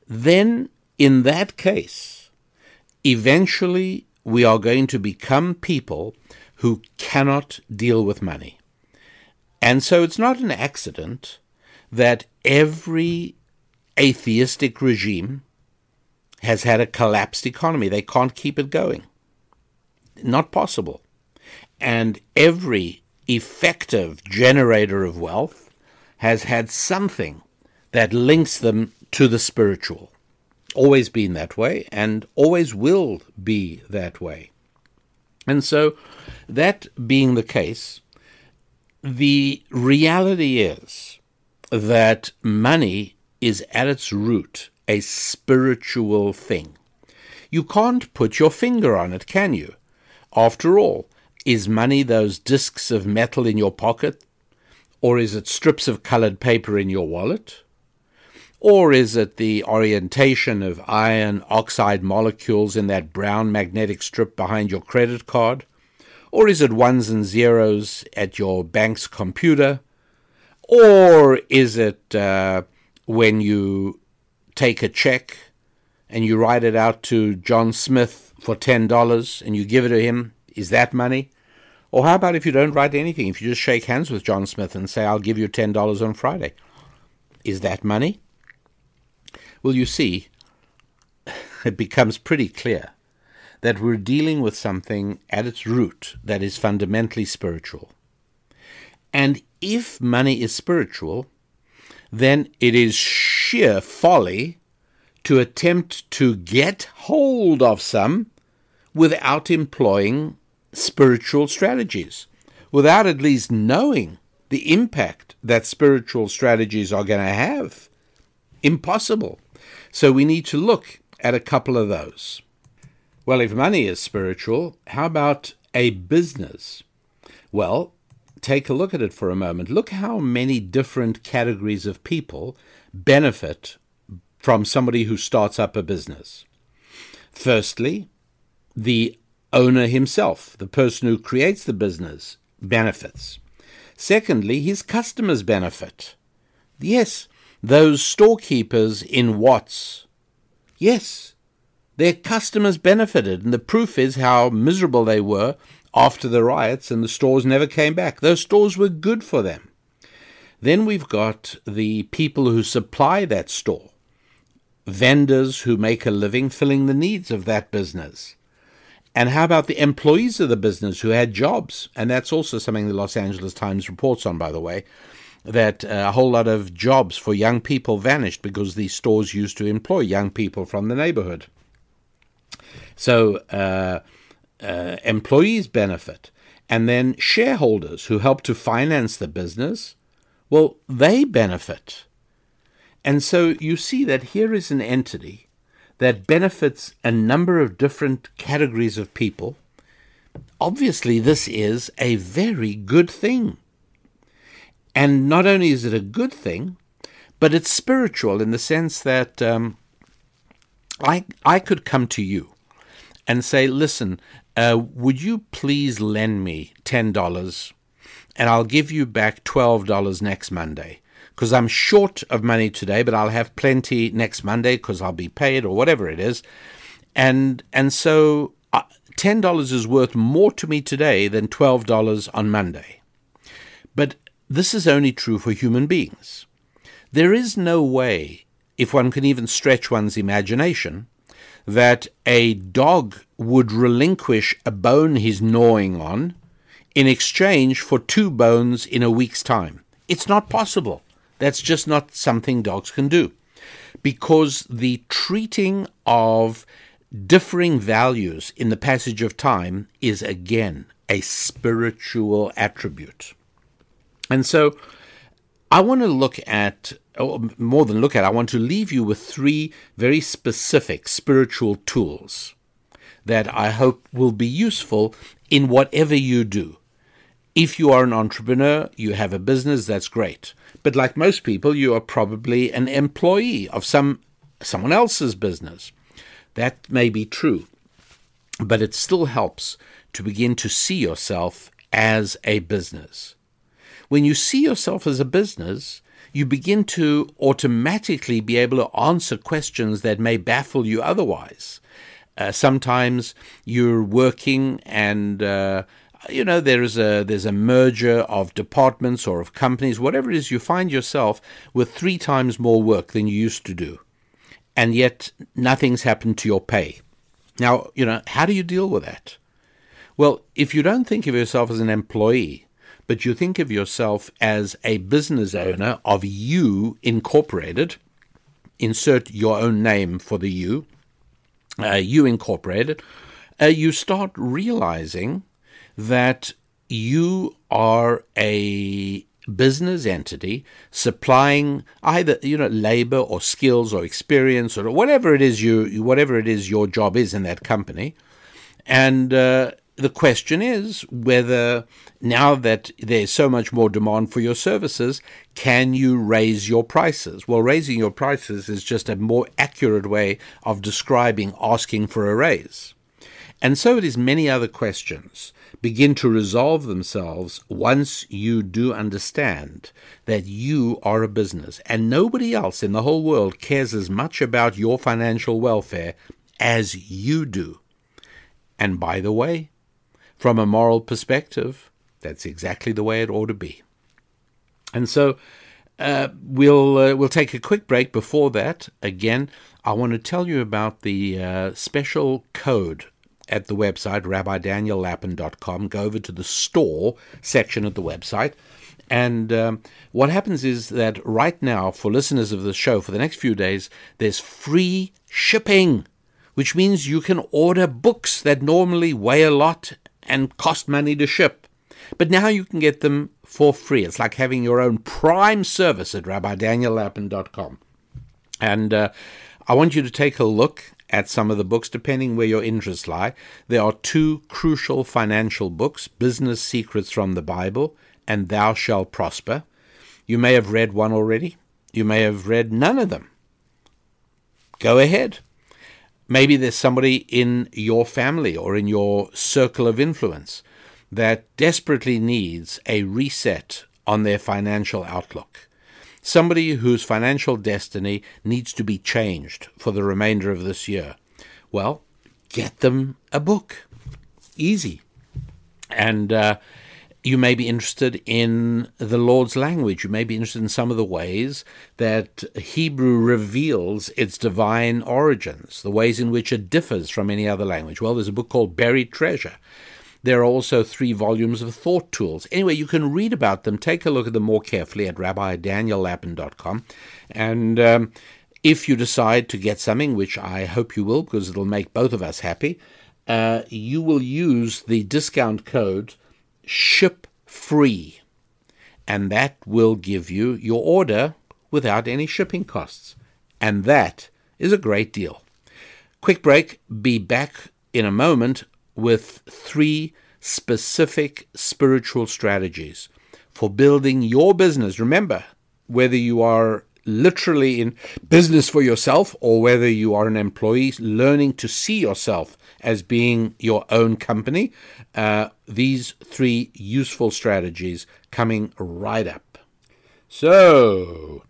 then in that case, eventually we are going to become people who cannot deal with money. And so it's not an accident that every atheistic regime has had a collapsed economy. They can't keep it going. Not possible. And every effective generator of wealth has had something that links them to the spiritual. Always been that way and always will be that way. And so, that being the case, the reality is that money is at its root a spiritual thing. You can't put your finger on it, can you? After all, is money those discs of metal in your pocket? Or is it strips of colored paper in your wallet? Or is it the orientation of iron oxide molecules in that brown magnetic strip behind your credit card? Or is it ones and zeros at your bank's computer? Or is it uh, when you take a check and you write it out to John Smith for $10 and you give it to him? Is that money? Or how about if you don't write anything? If you just shake hands with John Smith and say, I'll give you $10 on Friday? Is that money? Well, you see, it becomes pretty clear that we're dealing with something at its root that is fundamentally spiritual. And if money is spiritual, then it is sheer folly to attempt to get hold of some without employing spiritual strategies, without at least knowing the impact that spiritual strategies are going to have. Impossible. So we need to look at a couple of those. Well, if money is spiritual, how about a business? Well, take a look at it for a moment. Look how many different categories of people benefit from somebody who starts up a business. Firstly, the owner himself, the person who creates the business, benefits. Secondly, his customers benefit. Yes, those storekeepers in Watts. Yes, their customers benefited, and the proof is how miserable they were after the riots and the stores never came back. Those stores were good for them. Then we've got the people who supply that store, vendors who make a living filling the needs of that business. And how about the employees of the business who had jobs? And that's also something the Los Angeles Times reports on, by the way, that uh, a whole lot of jobs for young people vanished because these stores used to employ young people from the neighborhood. So uh, uh, employees benefit. And then shareholders who help to finance the business, well, they benefit. And so you see that here is an entity that benefits a number of different categories of people, obviously this is a very good thing. And not only is it a good thing, but it's spiritual in the sense that um, I, I could come to you and say, listen, uh, would you please lend me $10 and I'll give you back $12 next Monday? because I'm short of money today, but I'll have plenty next Monday because I'll be paid or whatever it is. And and so uh, ten dollars is worth more to me today than twelve dollars on Monday. But this is only true for human beings. There is no way, if one can even stretch one's imagination, that a dog would relinquish a bone he's gnawing on in exchange for two bones in a week's time. It's not possible. That's just not something dogs can do. Because the treating of differing values in the passage of time is again a spiritual attribute. And so I want to look at, or more than look at, I want to leave you with three very specific spiritual tools that I hope will be useful in whatever you do. If you are an entrepreneur, you have a business, that's great. But like most people, you are probably an employee of some someone else's business. That may be true, but it still helps to begin to see yourself as a business. When you see yourself as a business, you begin to automatically be able to answer questions that may baffle you otherwise. Uh, sometimes you're working and uh, you know there is a there's a merger of departments or of companies whatever it is you find yourself with three times more work than you used to do. And yet nothing's happened to your pay. Now you know how do you deal with that? Well if you don't think of yourself as an employee but you think of yourself as a business owner of you incorporated. Insert your own name for the you. Uh, you incorporated. Uh, you start realizing that you are a business entity supplying either you know labor or skills or experience or whatever it is you whatever it is your job is in that company. And uh, the question is whether now that there's so much more demand for your services, can you raise your prices? Well, raising your prices is just a more accurate way of describing asking for a raise. And so it is many other questions begin to resolve themselves once you do understand that you are a business and nobody else in the whole world cares as much about your financial welfare as you do. And by the way, from a moral perspective, that's exactly the way it ought to be. And so uh, we'll uh, we'll take a quick break. Before that, again, I want to tell you about the uh, special code at the website rabbidaniellapin.com. Go over to the store section of the website. And um, what happens is that right now, for listeners of the show, for the next few days, there's free shipping, which means you can order books that normally weigh a lot and cost money to ship. But now you can get them for free. It's like having your own prime service at rabbidaniellapin.com. And uh, I want you to take a look at some of the books, depending where your interests lie. There are two crucial financial books Business Secrets from the Bible and Thou Shalt Prosper. You may have read one already, you may have read none of them. Go ahead. Maybe there's somebody in your family or in your circle of influence that desperately needs a reset on their financial outlook. Somebody whose financial destiny needs to be changed for the remainder of this year. Well, get them a book. Easy. And uh, you may be interested in the Lord's language. You may be interested in some of the ways that Hebrew reveals its divine origins, the ways in which it differs from any other language. Well, there's a book called Buried Treasure. There are also three volumes of thought tools. Anyway, you can read about them, take a look at them more carefully at rabbidaniellapin.com. And um, if you decide to get something, which I hope you will, because it'll make both of us happy, uh, you will use the discount code ship free, and that will give you your order without any shipping costs. And that is a great deal. Quick break, be back in a moment with three specific spiritual strategies for building your business. Remember, whether you are literally in business for yourself or whether you are an employee, learning to see yourself as being your own company. Uh, these three useful strategies coming right up. So,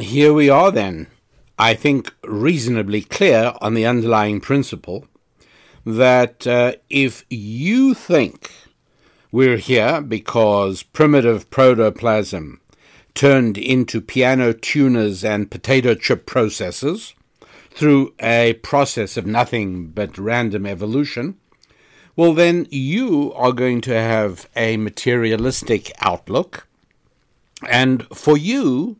here we are then. I think reasonably clear on the underlying principle that uh, if you think we're here because primitive protoplasm turned into piano tuners and potato chip processors, through a process of nothing but random evolution, well, then you are going to have a materialistic outlook. And for you,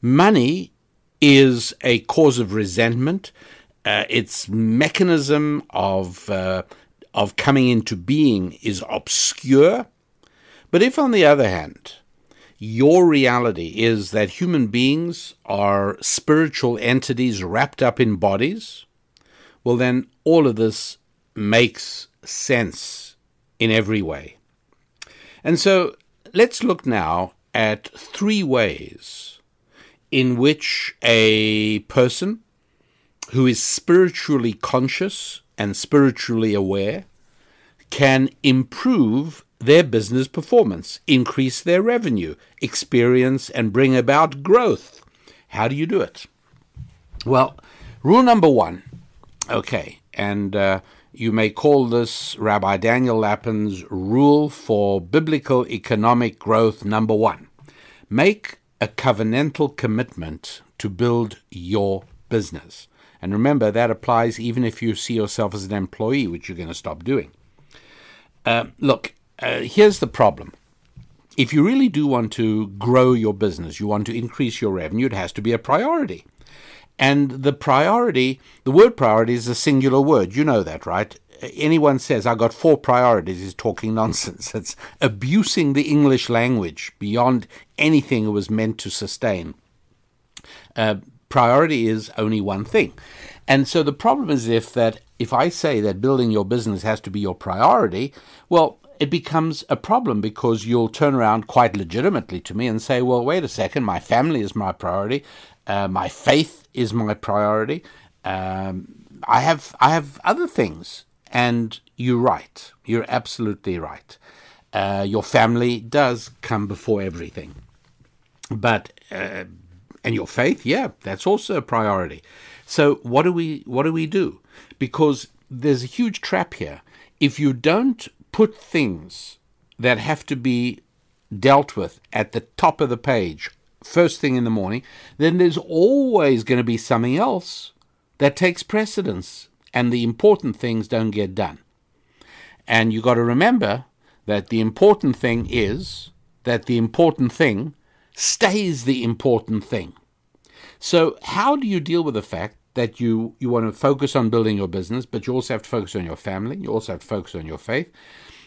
money is a cause of resentment. Uh, its mechanism of uh, of coming into being is obscure. But if, on the other hand, your reality is that human beings are spiritual entities wrapped up in bodies, well, then all of this makes sense in every way. And so let's look now at three ways in which a person who is spiritually conscious and spiritually aware can improve their business performance, increase their revenue, experience and bring about growth. How do you do it? Well, rule number one, okay, and uh, you may call this Rabbi Daniel Lapin's rule for biblical economic growth number one. Make a covenantal commitment to build your business. And remember, that applies even if you see yourself as an employee, which you're going to stop doing. Uh, look, uh, here's the problem. If you really do want to grow your business, you want to increase your revenue, it has to be a priority. And the priority, the word priority is a singular word. You know that, right? Anyone says, I got four priorities is talking nonsense. It's abusing the English language beyond anything it was meant to sustain. Uh, priority is only one thing. And so the problem is if that if I say that building your business has to be your priority, well, it becomes a problem because you'll turn around quite legitimately to me and say, well, wait a second, my family is my priority, uh, my faith is my priority. Um, I have I have other things, and you're right. You're absolutely right. Uh, your family does come before everything, but uh, and your faith, yeah, that's also a priority. So what do we what do we do? Because there's a huge trap here. If you don't put things that have to be dealt with at the top of the page first thing in the morning, then there's always going to be something else that takes precedence, and the important things don't get done. And you've got to remember that the important thing is that the important thing stays the important thing. So, how do you deal with the fact that you, you want to focus on building your business, but you also have to focus on your family, you also have to focus on your faith?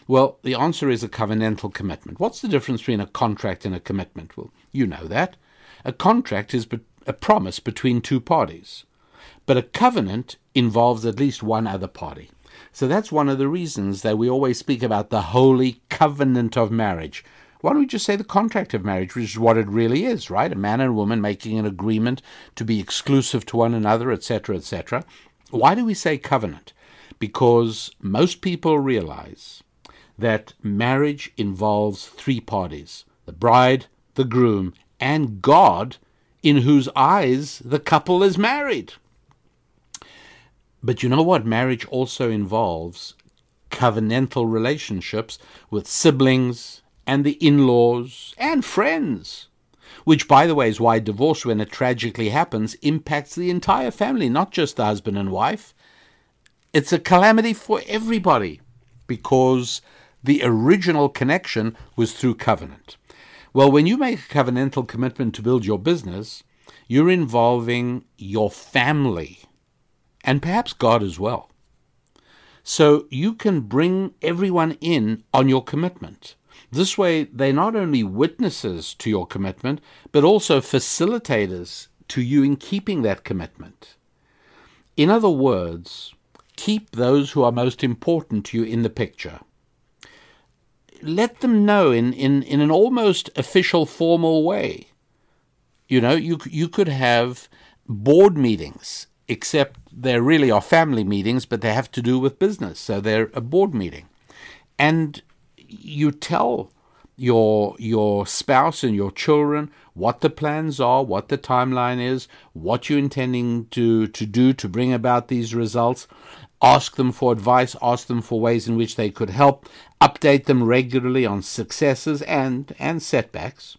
Well, the answer is a covenantal commitment. What's the difference between a contract and a commitment? Well, you know that. A contract is a promise between two parties, but a covenant involves at least one other party. So that's one of the reasons that we always speak about the holy covenant of marriage. Why don't we just say the contract of marriage, which is what it really is, right? A man and woman making an agreement to be exclusive to one another, etc., etc. Why do we say covenant? Because most people realize that marriage involves three parties the bride, the groom, and God, in whose eyes the couple is married. But you know what? Marriage also involves covenantal relationships with siblings and the in laws and friends. Which, by the way, is why divorce, when it tragically happens, impacts the entire family, not just the husband and wife. It's a calamity for everybody because the original connection was through covenant. Well, when you make a covenantal commitment to build your business, you're involving your family and perhaps God as well. So you can bring everyone in on your commitment. This way, they're not only witnesses to your commitment, but also facilitators to you in keeping that commitment. In other words, keep those who are most important to you in the picture let them know in, in, in an almost official, formal way. You know, you you could have board meetings, except they really are family meetings, but they have to do with business, so they're a board meeting, and you tell your your spouse and your children what the plans are, what the timeline is, what you're intending to, to do to bring about these results, ask them for advice, ask them for ways in which they could help, update them regularly on successes and, and setbacks.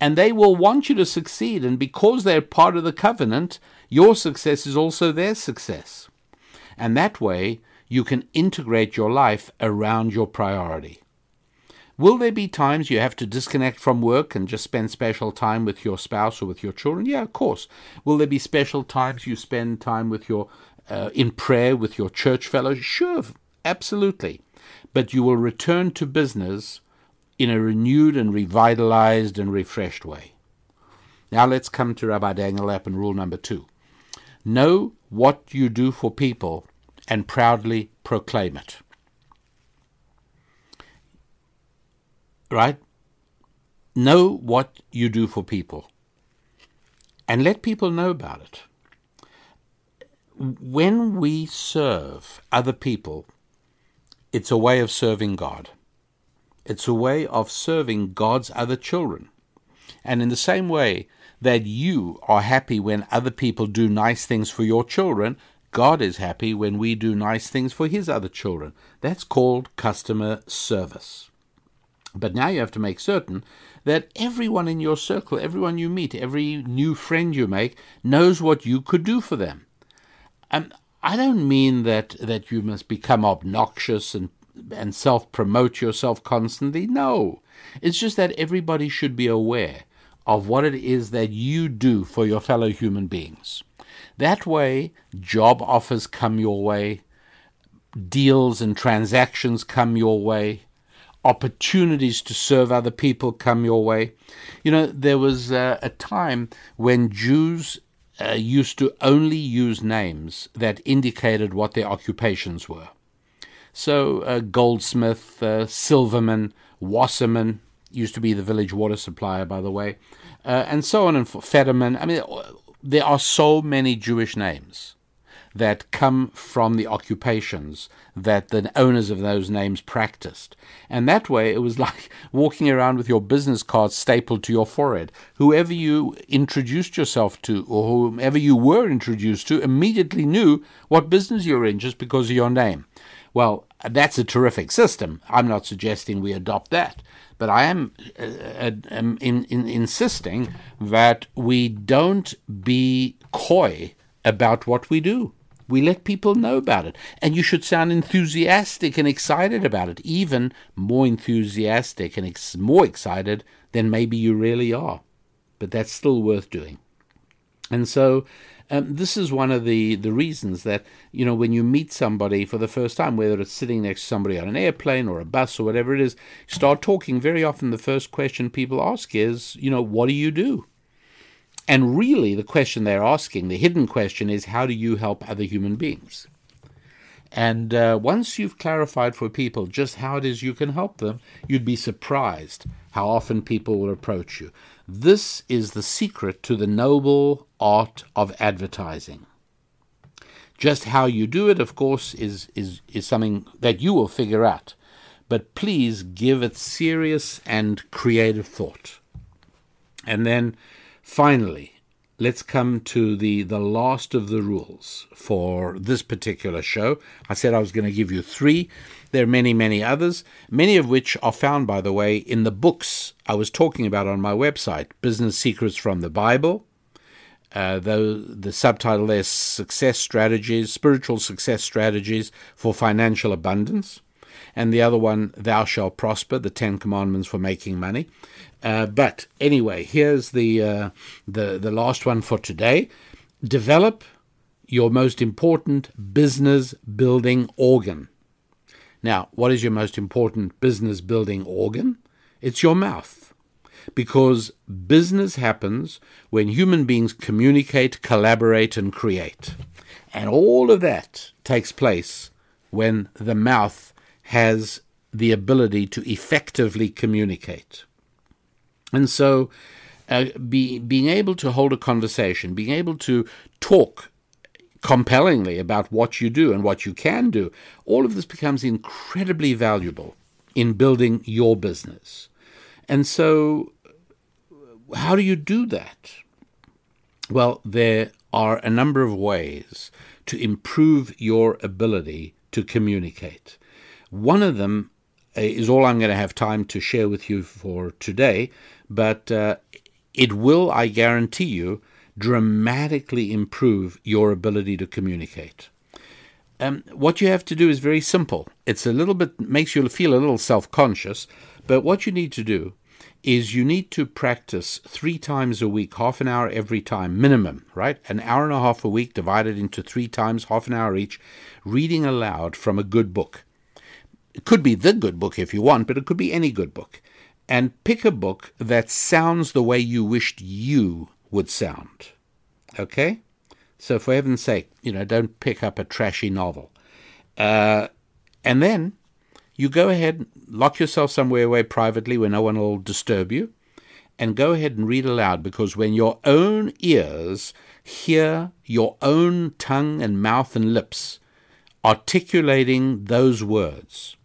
And they will want you to succeed. And because they're part of the covenant, your success is also their success. And that way, you can integrate your life around your priority. Will there be times you have to disconnect from work and just spend special time with your spouse or with your children? Yeah, of course. Will there be special times you spend time with your uh, in prayer with your church fellows? Sure, absolutely. But you will return to business in a renewed and revitalized and refreshed way. Now let's come to Rabbi Daniel Lapin rule number two. Know what you do for people and proudly proclaim it. Right? Know what you do for people and let people know about it. When we serve other people, it's a way of serving God. It's a way of serving God's other children. And in the same way that you are happy when other people do nice things for your children, God is happy when we do nice things for His other children. That's called customer service. But now you have to make certain that everyone in your circle, everyone you meet, every new friend you make, knows what you could do for them. And I don't mean that, that you must become obnoxious and, and self promote yourself constantly. No. It's just that everybody should be aware of what it is that you do for your fellow human beings. That way, job offers come your way, deals and transactions come your way opportunities to serve other people come your way. You know, there was uh, a time when Jews uh, used to only use names that indicated what their occupations were. So, uh, goldsmith, uh, silverman, wasserman used to be the village water supplier, by the way, uh, and so on and Fetterman. I mean, there are so many Jewish names that come from the occupations that the owners of those names practiced. And that way, it was like walking around with your business card stapled to your forehead. Whoever you introduced yourself to, or whomever you were introduced to, immediately knew what business you're in just because of your name. Well, that's a terrific system. I'm not suggesting we adopt that. But I am uh, um, in, in, insisting that we don't be coy about what we do. We let people know about it. And you should sound enthusiastic and excited about it, even more enthusiastic and ex- more excited than maybe you really are. But that's still worth doing. And so um, this is one of the, the reasons that, you know, when you meet somebody for the first time, whether it's sitting next to somebody on an airplane or a bus or whatever it is, start talking. Very often the first question people ask is, you know, what do you do? And really, the question they're asking, the hidden question, is how do you help other human beings? And uh, once you've clarified for people just how it is you can help them, you'd be surprised how often people will approach you. This is the secret to the noble art of advertising. Just how you do it, of course, is, is, is something that you will figure out. But please give it serious and creative thought. And then Finally, let's come to the, the last of the rules for this particular show. I said I was going to give you three. There are many, many others, many of which are found, by the way, in the books I was talking about on my website Business Secrets from the Bible. Uh, the, the subtitle is Success Strategies, Spiritual Success Strategies for Financial Abundance. And the other one, Thou Shalt Prosper, the Ten Commandments for Making Money. Uh, but anyway, here's the, uh, the the last one for today. Develop your most important business building organ. Now, what is your most important business building organ? It's your mouth. Because business happens when human beings communicate, collaborate, and create. And all of that takes place when the mouth has the ability to effectively communicate. And so, uh, be, being able to hold a conversation, being able to talk compellingly about what you do and what you can do, all of this becomes incredibly valuable in building your business. And so, how do you do that? Well, there are a number of ways to improve your ability to communicate. One of them uh, is all I'm going to have time to share with you for today, but uh, it will, I guarantee you, dramatically improve your ability to communicate. Um, what you have to do is very simple. It's a little bit, makes you feel a little self conscious, but what you need to do is you need to practice three times a week, half an hour every time, minimum, right? An hour and a half a week divided into three times, half an hour each, reading aloud from a good book. It could be the good book if you want, but it could be any good book. And pick a book that sounds the way you wished you would sound. Okay? So, for heaven's sake, you know, don't pick up a trashy novel. Uh, and then you go ahead, lock yourself somewhere away privately where no one will disturb you, and go ahead and read aloud because when your own ears hear your own tongue and mouth and lips articulating those words,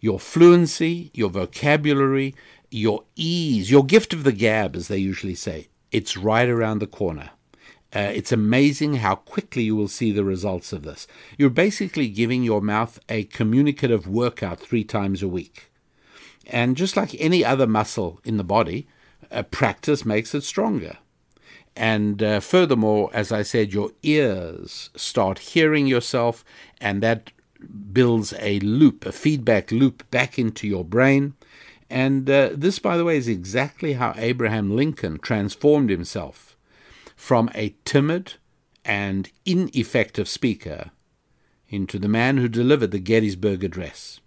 your fluency, your vocabulary, your ease, your gift of the gab, as they usually say, it's right around the corner. Uh, it's amazing how quickly you will see the results of this. You're basically giving your mouth a communicative workout three times a week. And just like any other muscle in the body, uh, practice makes it stronger. And uh, furthermore, as I said, your ears start hearing yourself, and that builds a loop, a feedback loop back into your brain. And uh, this, by the way, is exactly how Abraham Lincoln transformed himself from a timid and ineffective speaker into the man who delivered the Gettysburg Address.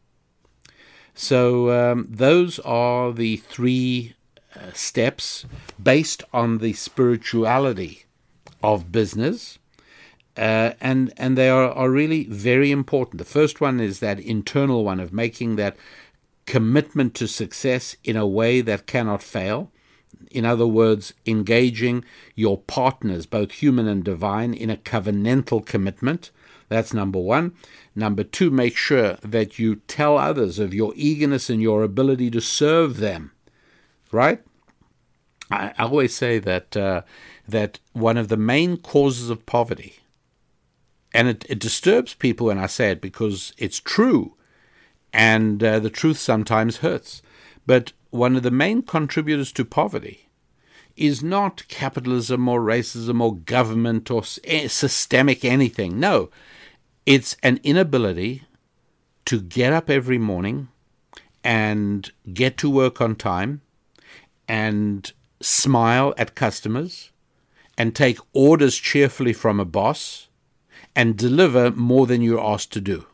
So, um, those are the three uh, steps based on the spirituality of business. Uh, and and they are, are really very important. The first one is that internal one of making that commitment to success in a way that cannot fail. In other words, engaging your partners, both human and divine, in a covenantal commitment. That's number one. Number two, make sure that you tell others of your eagerness and your ability to serve them. Right? I, always say that uh, that one of the main causes of poverty, and it, it disturbs people when I say it because it's true, and uh, the truth sometimes hurts. But one of the main contributors to poverty is not capitalism or racism or government or systemic anything. No, it's an inability to get up every morning and get to work on time and smile at customers and take orders cheerfully from a boss and deliver more than you're asked to do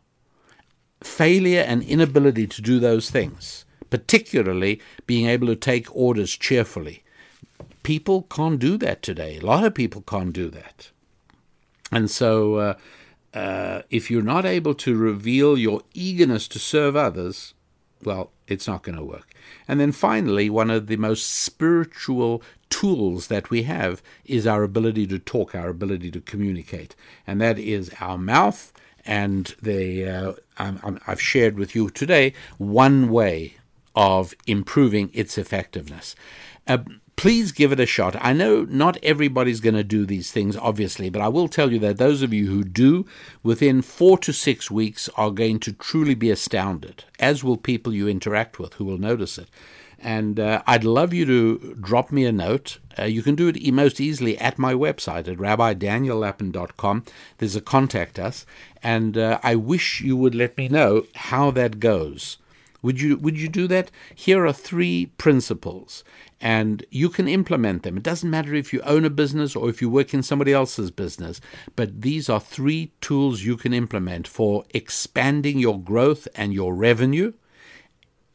failure and inability to do those things, particularly being able to take orders cheerfully. People can't do that today. A lot of people can't do that. And so, uh, uh, if you're not able to reveal your eagerness to serve others, well, it's not going to work. And then finally, one of the most spiritual tools that we have is our ability to talk, our ability to communicate. And that is our mouth and they, uh, i have shared with you today one way of improving its effectiveness. Uh, please give it a shot. I know not everybody's going to do these things, obviously, but I will tell you that those of you who do, within four to six weeks, are going to truly be astounded, as will people you interact with who will notice it. And uh, I'd love you to drop me a note. Uh, you can do it most easily at my website at rabbidaniellapin.com. There's a contact us, and uh, I wish you would let me know how that goes. Would you would you do that? Here are three principles, and you can implement them. It doesn't matter if you own a business or if you work in somebody else's business, but these are three tools you can implement for expanding your growth and your revenue.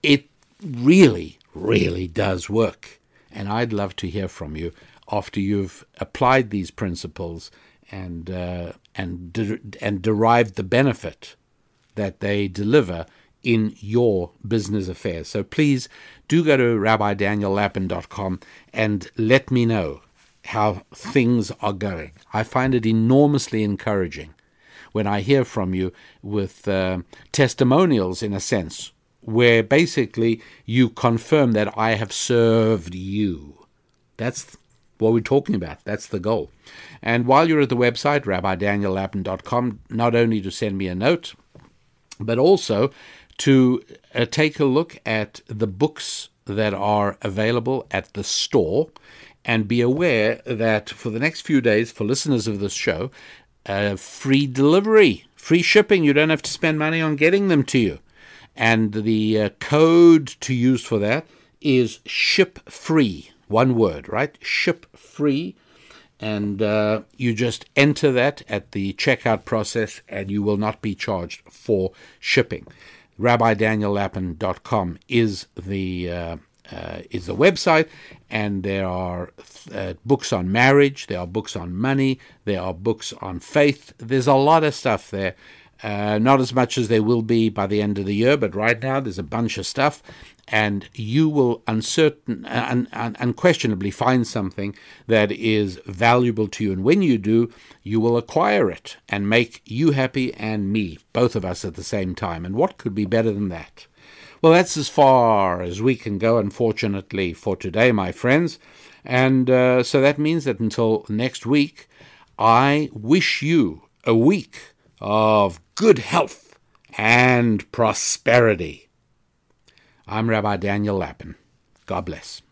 It really really does work. And I'd love to hear from you after you've applied these principles and uh, and de- and derived the benefit that they deliver in your business affairs. So please do go to rabbidaniellapin.com and let me know how things are going. I find it enormously encouraging when I hear from you with uh, testimonials, in a sense, where basically you confirm that I have served you. That's what we're talking about. That's the goal. And while you're at the website, rabbidaniellapin.com, not only to send me a note, but also to uh, take a look at the books that are available at the store And be aware that for the next few days, for listeners of this show, uh, free delivery, free shipping. You don't have to spend money on getting them to you. And the uh, code to use for that is ship free. One word, right? Ship free. And uh, you just enter that at the checkout process, and you will not be charged for shipping. RabbiDanielLapin.com is the uh, uh, is the website, and there are uh, books on marriage, there are books on money, there are books on faith. There's a lot of stuff there. Uh, not as much as there will be by the end of the year, but right now there's a bunch of stuff, and you will uncertain, un, un, unquestionably find something that is valuable to you. And when you do, you will acquire it and make you happy and me, both of us at the same time. And what could be better than that? Well, that's as far as we can go, unfortunately, for today, my friends. And uh, so that means that until next week, I wish you a week of good health and prosperity. I'm Rabbi Daniel Lapin. God bless.